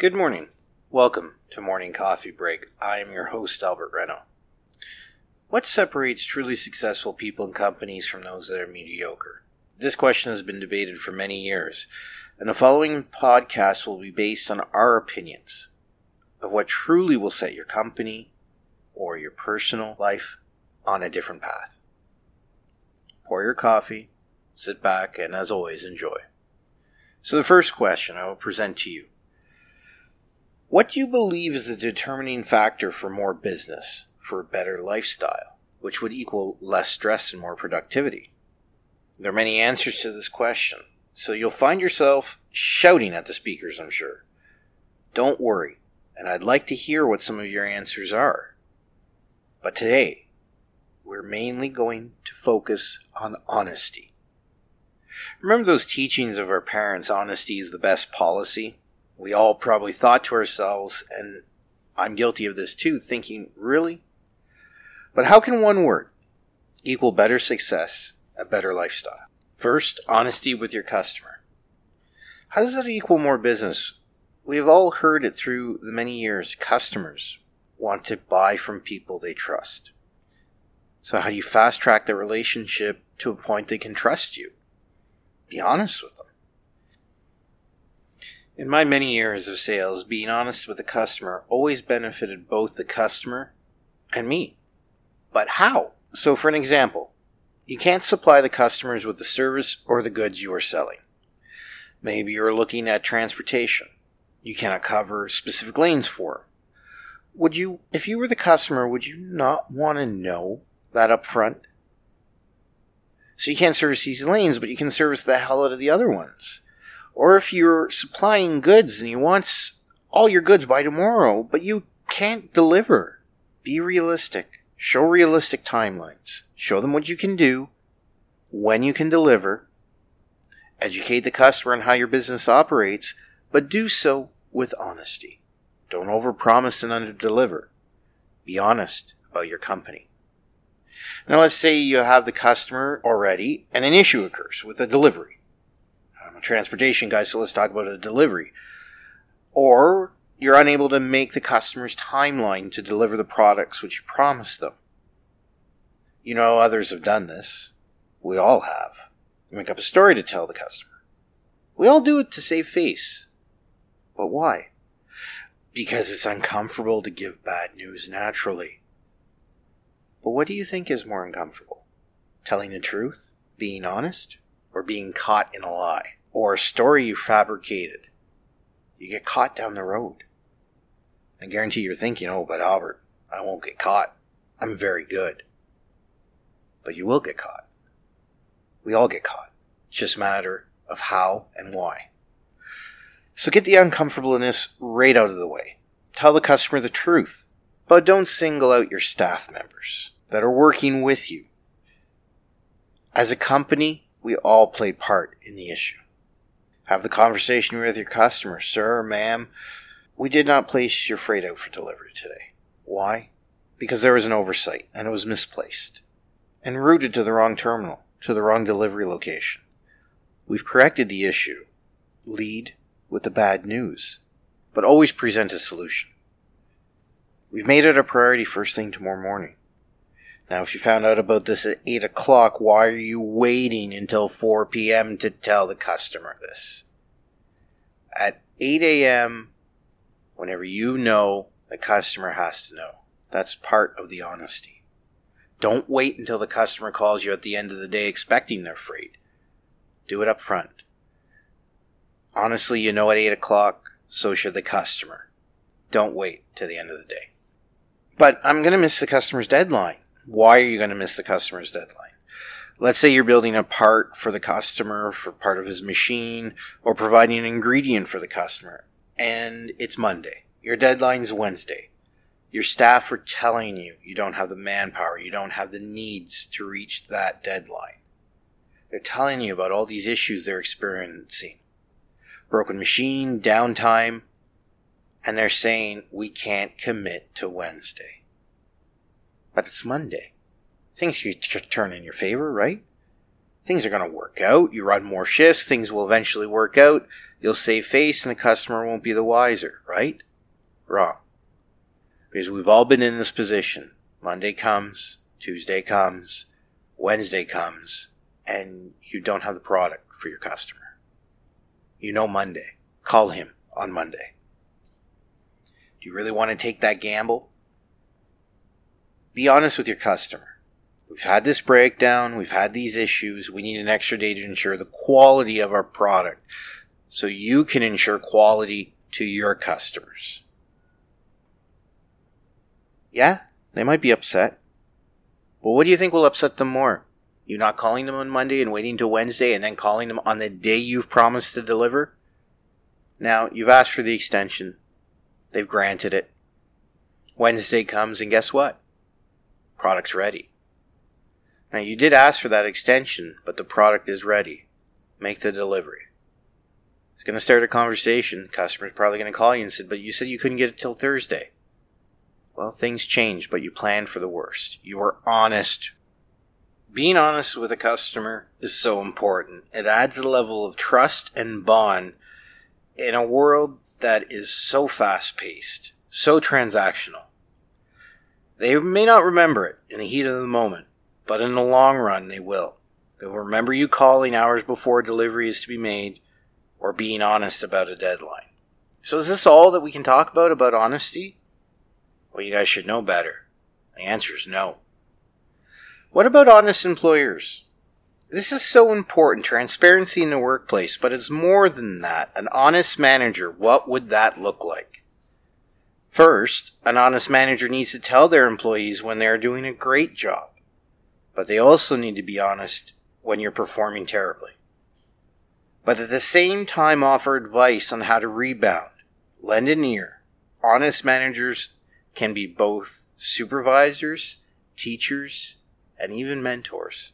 Good morning. Welcome to Morning Coffee Break. I am your host, Albert Reno. What separates truly successful people and companies from those that are mediocre? This question has been debated for many years, and the following podcast will be based on our opinions of what truly will set your company or your personal life on a different path. Pour your coffee, sit back, and as always, enjoy. So, the first question I will present to you What do you believe is the determining factor for more business, for a better lifestyle, which would equal less stress and more productivity? There are many answers to this question, so you'll find yourself shouting at the speakers, I'm sure. Don't worry, and I'd like to hear what some of your answers are. But today, we're mainly going to focus on honesty. Remember those teachings of our parents honesty is the best policy? We all probably thought to ourselves, and I'm guilty of this too, thinking, really? But how can one word equal better success, a better lifestyle? First, honesty with your customer. How does that equal more business? We've all heard it through the many years. Customers want to buy from people they trust. So, how do you fast track the relationship to a point they can trust you? Be honest with them. In my many years of sales, being honest with the customer always benefited both the customer and me. But how? So, for an example, you can't supply the customers with the service or the goods you are selling. Maybe you're looking at transportation. You cannot cover specific lanes for them. Would you, if you were the customer, would you not want to know that up front? So you can't service these lanes, but you can service the hell out of the other ones. Or if you're supplying goods and he wants all your goods by tomorrow, but you can't deliver, be realistic. Show realistic timelines. Show them what you can do, when you can deliver. Educate the customer on how your business operates, but do so with honesty. Don't overpromise and underdeliver. Be honest about your company. Now, let's say you have the customer already and an issue occurs with a delivery. Transportation guy, so let's talk about a delivery. Or you're unable to make the customer's timeline to deliver the products which you promised them. You know, others have done this. We all have. You make up a story to tell the customer. We all do it to save face. But why? Because it's uncomfortable to give bad news naturally. But what do you think is more uncomfortable? Telling the truth? Being honest? Or being caught in a lie? Or a story you fabricated? You get caught down the road. I guarantee you're thinking, oh, but Albert, I won't get caught. I'm very good. But you will get caught. We all get caught. It's just a matter of how and why. So get the uncomfortableness right out of the way. Tell the customer the truth but don't single out your staff members that are working with you. As a company, we all play part in the issue. Have the conversation with your customer, sir, ma'am. We did not place your freight out for delivery today. Why? Because there was an oversight and it was misplaced and routed to the wrong terminal, to the wrong delivery location. We've corrected the issue. Lead with the bad news, but always present a solution. We've made it a priority first thing tomorrow morning. Now, if you found out about this at 8 o'clock, why are you waiting until 4 p.m. to tell the customer this? At 8 a.m., whenever you know, the customer has to know. That's part of the honesty. Don't wait until the customer calls you at the end of the day expecting their freight. Do it up front. Honestly, you know at 8 o'clock, so should the customer. Don't wait to the end of the day. But I'm going to miss the customer's deadline. Why are you going to miss the customer's deadline? Let's say you're building a part for the customer for part of his machine or providing an ingredient for the customer and it's Monday. Your deadline's Wednesday. Your staff are telling you you don't have the manpower, you don't have the needs to reach that deadline. They're telling you about all these issues they're experiencing. Broken machine, downtime, and they're saying we can't commit to Wednesday. But it's Monday. Things could turn in your favor, right? Things are going to work out. You run more shifts, things will eventually work out. You'll save face and the customer won't be the wiser, right? Wrong. Because we've all been in this position. Monday comes, Tuesday comes, Wednesday comes, and you don't have the product for your customer. You know Monday. Call him on Monday. Do you really want to take that gamble? Be honest with your customer. We've had this breakdown, we've had these issues, we need an extra day to ensure the quality of our product so you can ensure quality to your customers. Yeah, they might be upset. But what do you think will upset them more? You not calling them on Monday and waiting till Wednesday and then calling them on the day you've promised to deliver? Now, you've asked for the extension. They've granted it. Wednesday comes and guess what? Product's ready. Now, you did ask for that extension, but the product is ready. Make the delivery. It's going to start a conversation. Customer's probably going to call you and say, but you said you couldn't get it till Thursday. Well, things change, but you plan for the worst. You are honest. Being honest with a customer is so important. It adds a level of trust and bond in a world that is so fast paced, so transactional. They may not remember it in the heat of the moment, but in the long run, they will. They will remember you calling hours before delivery is to be made or being honest about a deadline. So, is this all that we can talk about about honesty? Well, you guys should know better. The answer is no. What about honest employers? This is so important transparency in the workplace, but it's more than that. An honest manager, what would that look like? First, an honest manager needs to tell their employees when they are doing a great job, but they also need to be honest when you're performing terribly. But at the same time, offer advice on how to rebound, lend an ear. Honest managers can be both supervisors, teachers, and even mentors.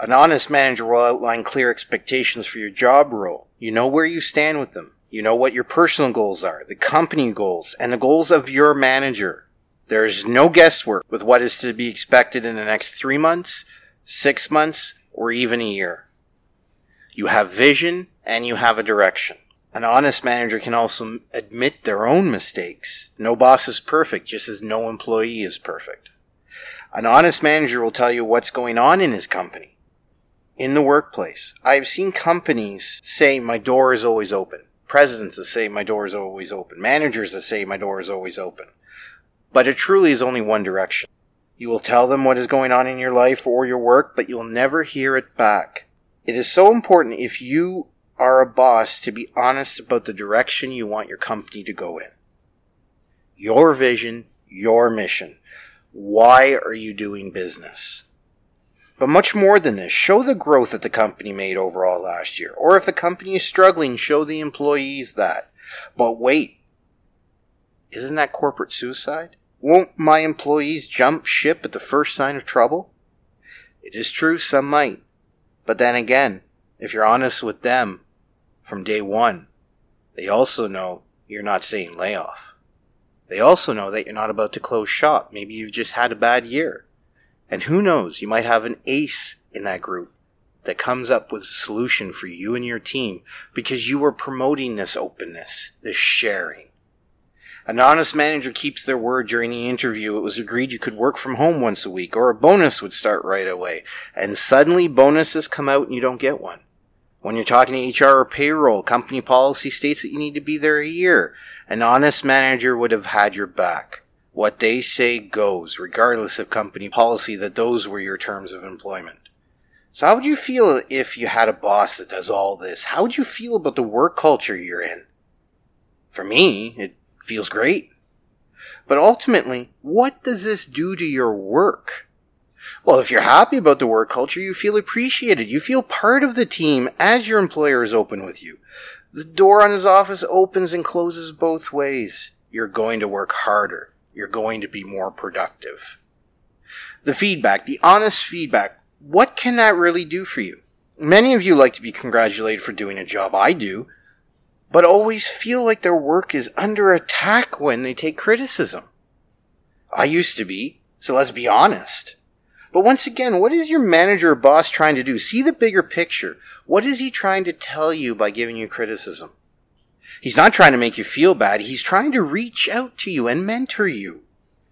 An honest manager will outline clear expectations for your job role. You know where you stand with them. You know what your personal goals are, the company goals, and the goals of your manager. There is no guesswork with what is to be expected in the next three months, six months, or even a year. You have vision and you have a direction. An honest manager can also admit their own mistakes. No boss is perfect, just as no employee is perfect. An honest manager will tell you what's going on in his company in the workplace. I've seen companies say my door is always open. Presidents that say my door is always open. Managers that say my door is always open. But it truly is only one direction. You will tell them what is going on in your life or your work, but you'll never hear it back. It is so important if you are a boss to be honest about the direction you want your company to go in. Your vision, your mission. Why are you doing business? But much more than this, show the growth that the company made overall last year. Or if the company is struggling, show the employees that. But wait, isn't that corporate suicide? Won't my employees jump ship at the first sign of trouble? It is true, some might. But then again, if you're honest with them from day one, they also know you're not saying layoff. They also know that you're not about to close shop. Maybe you've just had a bad year. And who knows, you might have an ace in that group that comes up with a solution for you and your team because you are promoting this openness, this sharing. An honest manager keeps their word during the interview. It was agreed you could work from home once a week or a bonus would start right away. And suddenly bonuses come out and you don't get one. When you're talking to HR or payroll, company policy states that you need to be there a year. An honest manager would have had your back. What they say goes, regardless of company policy, that those were your terms of employment. So, how would you feel if you had a boss that does all this? How would you feel about the work culture you're in? For me, it feels great. But ultimately, what does this do to your work? Well, if you're happy about the work culture, you feel appreciated. You feel part of the team as your employer is open with you. The door on his office opens and closes both ways. You're going to work harder you're going to be more productive. The feedback, the honest feedback, what can that really do for you? Many of you like to be congratulated for doing a job I do, but always feel like their work is under attack when they take criticism. I used to be, so let's be honest. But once again, what is your manager or boss trying to do? See the bigger picture. What is he trying to tell you by giving you criticism? He's not trying to make you feel bad. He's trying to reach out to you and mentor you.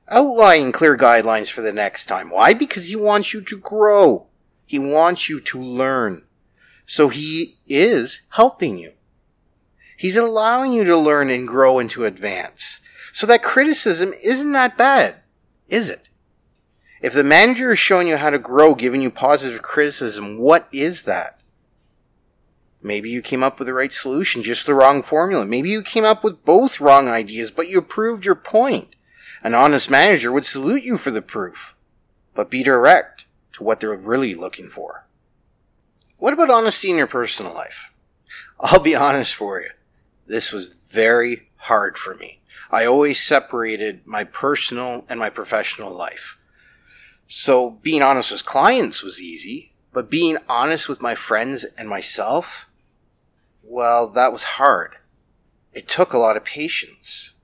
Outline clear guidelines for the next time. Why? Because he wants you to grow. He wants you to learn. So he is helping you. He's allowing you to learn and grow and to advance. So that criticism isn't that bad, is it? If the manager is showing you how to grow, giving you positive criticism, what is that? Maybe you came up with the right solution, just the wrong formula. Maybe you came up with both wrong ideas, but you proved your point. An honest manager would salute you for the proof, but be direct to what they're really looking for. What about honesty in your personal life? I'll be honest for you. This was very hard for me. I always separated my personal and my professional life. So being honest with clients was easy, but being honest with my friends and myself, well, that was hard. It took a lot of patience.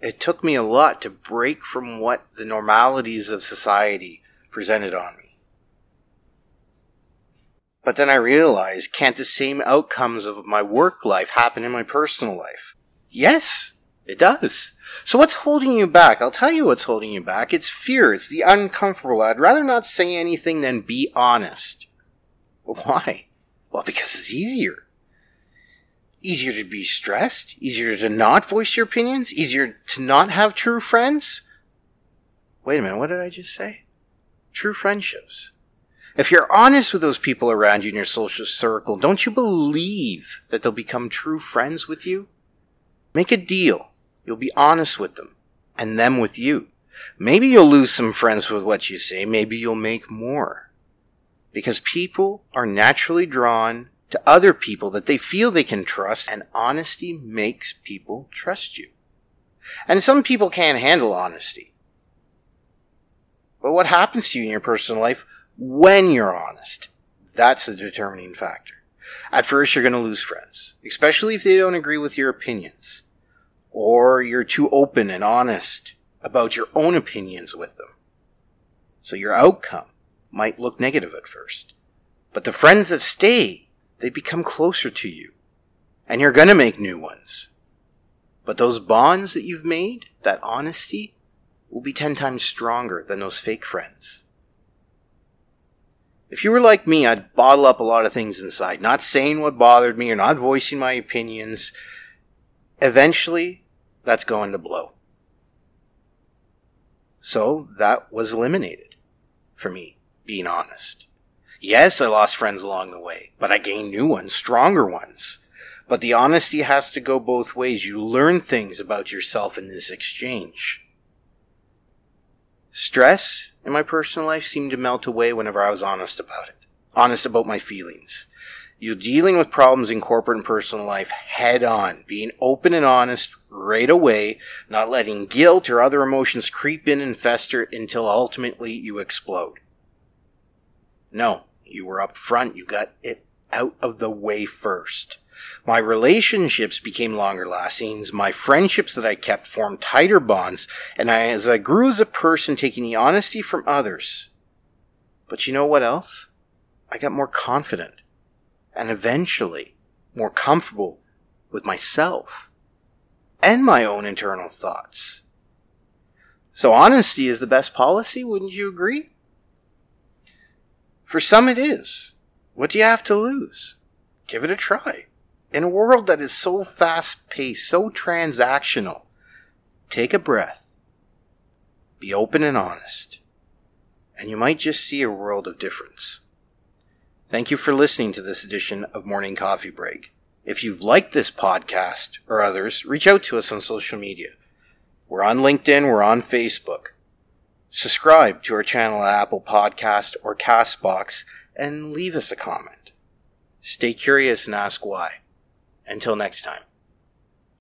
It took me a lot to break from what the normalities of society presented on me. But then I realized, can't the same outcomes of my work life happen in my personal life? Yes, it does. So what's holding you back? I'll tell you what's holding you back. It's fear. It's the uncomfortable. I'd rather not say anything than be honest. Why? Well, because it's easier. Easier to be stressed, easier to not voice your opinions, easier to not have true friends. Wait a minute, what did I just say? True friendships. If you're honest with those people around you in your social circle, don't you believe that they'll become true friends with you? Make a deal. You'll be honest with them, and them with you. Maybe you'll lose some friends with what you say, maybe you'll make more. Because people are naturally drawn to other people that they feel they can trust, and honesty makes people trust you. And some people can't handle honesty. But what happens to you in your personal life when you're honest. That's the determining factor. At first, you're going to lose friends, especially if they don't agree with your opinions, or you're too open and honest about your own opinions with them. So your outcome might look negative at first. But the friends that stay, they become closer to you. And you're going to make new ones. But those bonds that you've made, that honesty, will be 10 times stronger than those fake friends. If you were like me, I'd bottle up a lot of things inside, not saying what bothered me or not voicing my opinions. Eventually, that's going to blow. So that was eliminated for me, being honest. Yes, I lost friends along the way, but I gained new ones, stronger ones. But the honesty has to go both ways. You learn things about yourself in this exchange. Stress in my personal life seemed to melt away whenever I was honest about it. Honest about my feelings. You're dealing with problems in corporate and personal life head on, being open and honest right away, not letting guilt or other emotions creep in and fester until ultimately you explode. No, you were up front, you got it out of the way first. My relationships became longer lasting. My friendships that I kept formed tighter bonds. And I, as I grew as a person, taking the honesty from others. But you know what else? I got more confident and eventually more comfortable with myself and my own internal thoughts. So honesty is the best policy, wouldn't you agree? For some it is. What do you have to lose? Give it a try in a world that is so fast paced, so transactional, take a breath, be open and honest, and you might just see a world of difference. Thank you for listening to this edition of Morning Coffee Break. If you've liked this podcast or others, reach out to us on social media. We're on LinkedIn, we're on Facebook. Subscribe to our channel at Apple Podcast or Castbox and leave us a comment. Stay curious and ask why. Until next time.